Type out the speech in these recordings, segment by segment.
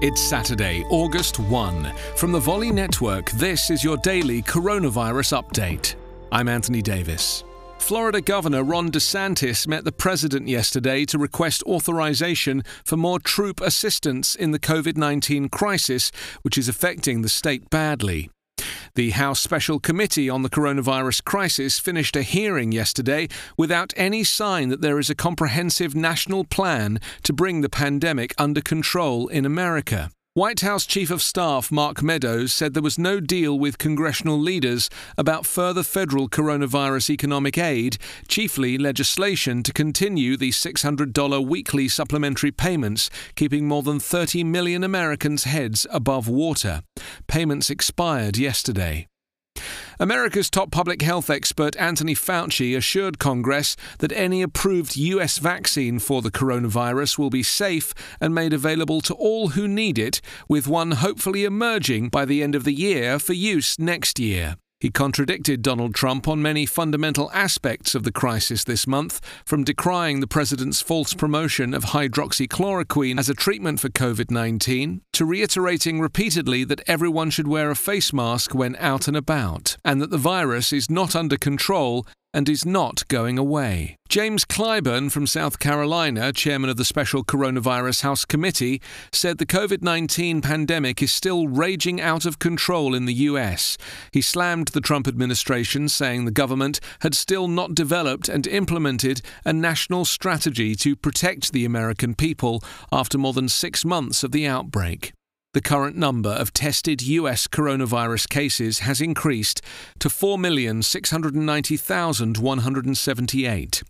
It's Saturday, August 1. From the Volley Network, this is your daily coronavirus update. I'm Anthony Davis. Florida Governor Ron DeSantis met the president yesterday to request authorization for more troop assistance in the COVID 19 crisis, which is affecting the state badly. The House Special Committee on the Coronavirus Crisis finished a hearing yesterday without any sign that there is a comprehensive national plan to bring the pandemic under control in America. White House Chief of Staff Mark Meadows said there was no deal with congressional leaders about further federal coronavirus economic aid, chiefly legislation to continue the $600 weekly supplementary payments, keeping more than 30 million Americans' heads above water. Payments expired yesterday. America's top public health expert Anthony Fauci assured Congress that any approved U.S. vaccine for the coronavirus will be safe and made available to all who need it, with one hopefully emerging by the end of the year for use next year. He contradicted Donald Trump on many fundamental aspects of the crisis this month, from decrying the president's false promotion of hydroxychloroquine as a treatment for COVID 19 to reiterating repeatedly that everyone should wear a face mask when out and about, and that the virus is not under control and is not going away. James Clyburn from South Carolina, chairman of the Special Coronavirus House Committee, said the COVID 19 pandemic is still raging out of control in the US. He slammed the Trump administration, saying the government had still not developed and implemented a national strategy to protect the American people after more than six months of the outbreak. The current number of tested US coronavirus cases has increased to 4,690,178.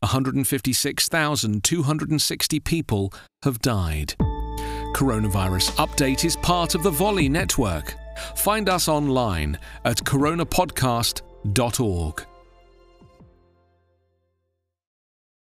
156,260 people have died. Coronavirus Update is part of the Volley Network. Find us online at coronapodcast.org.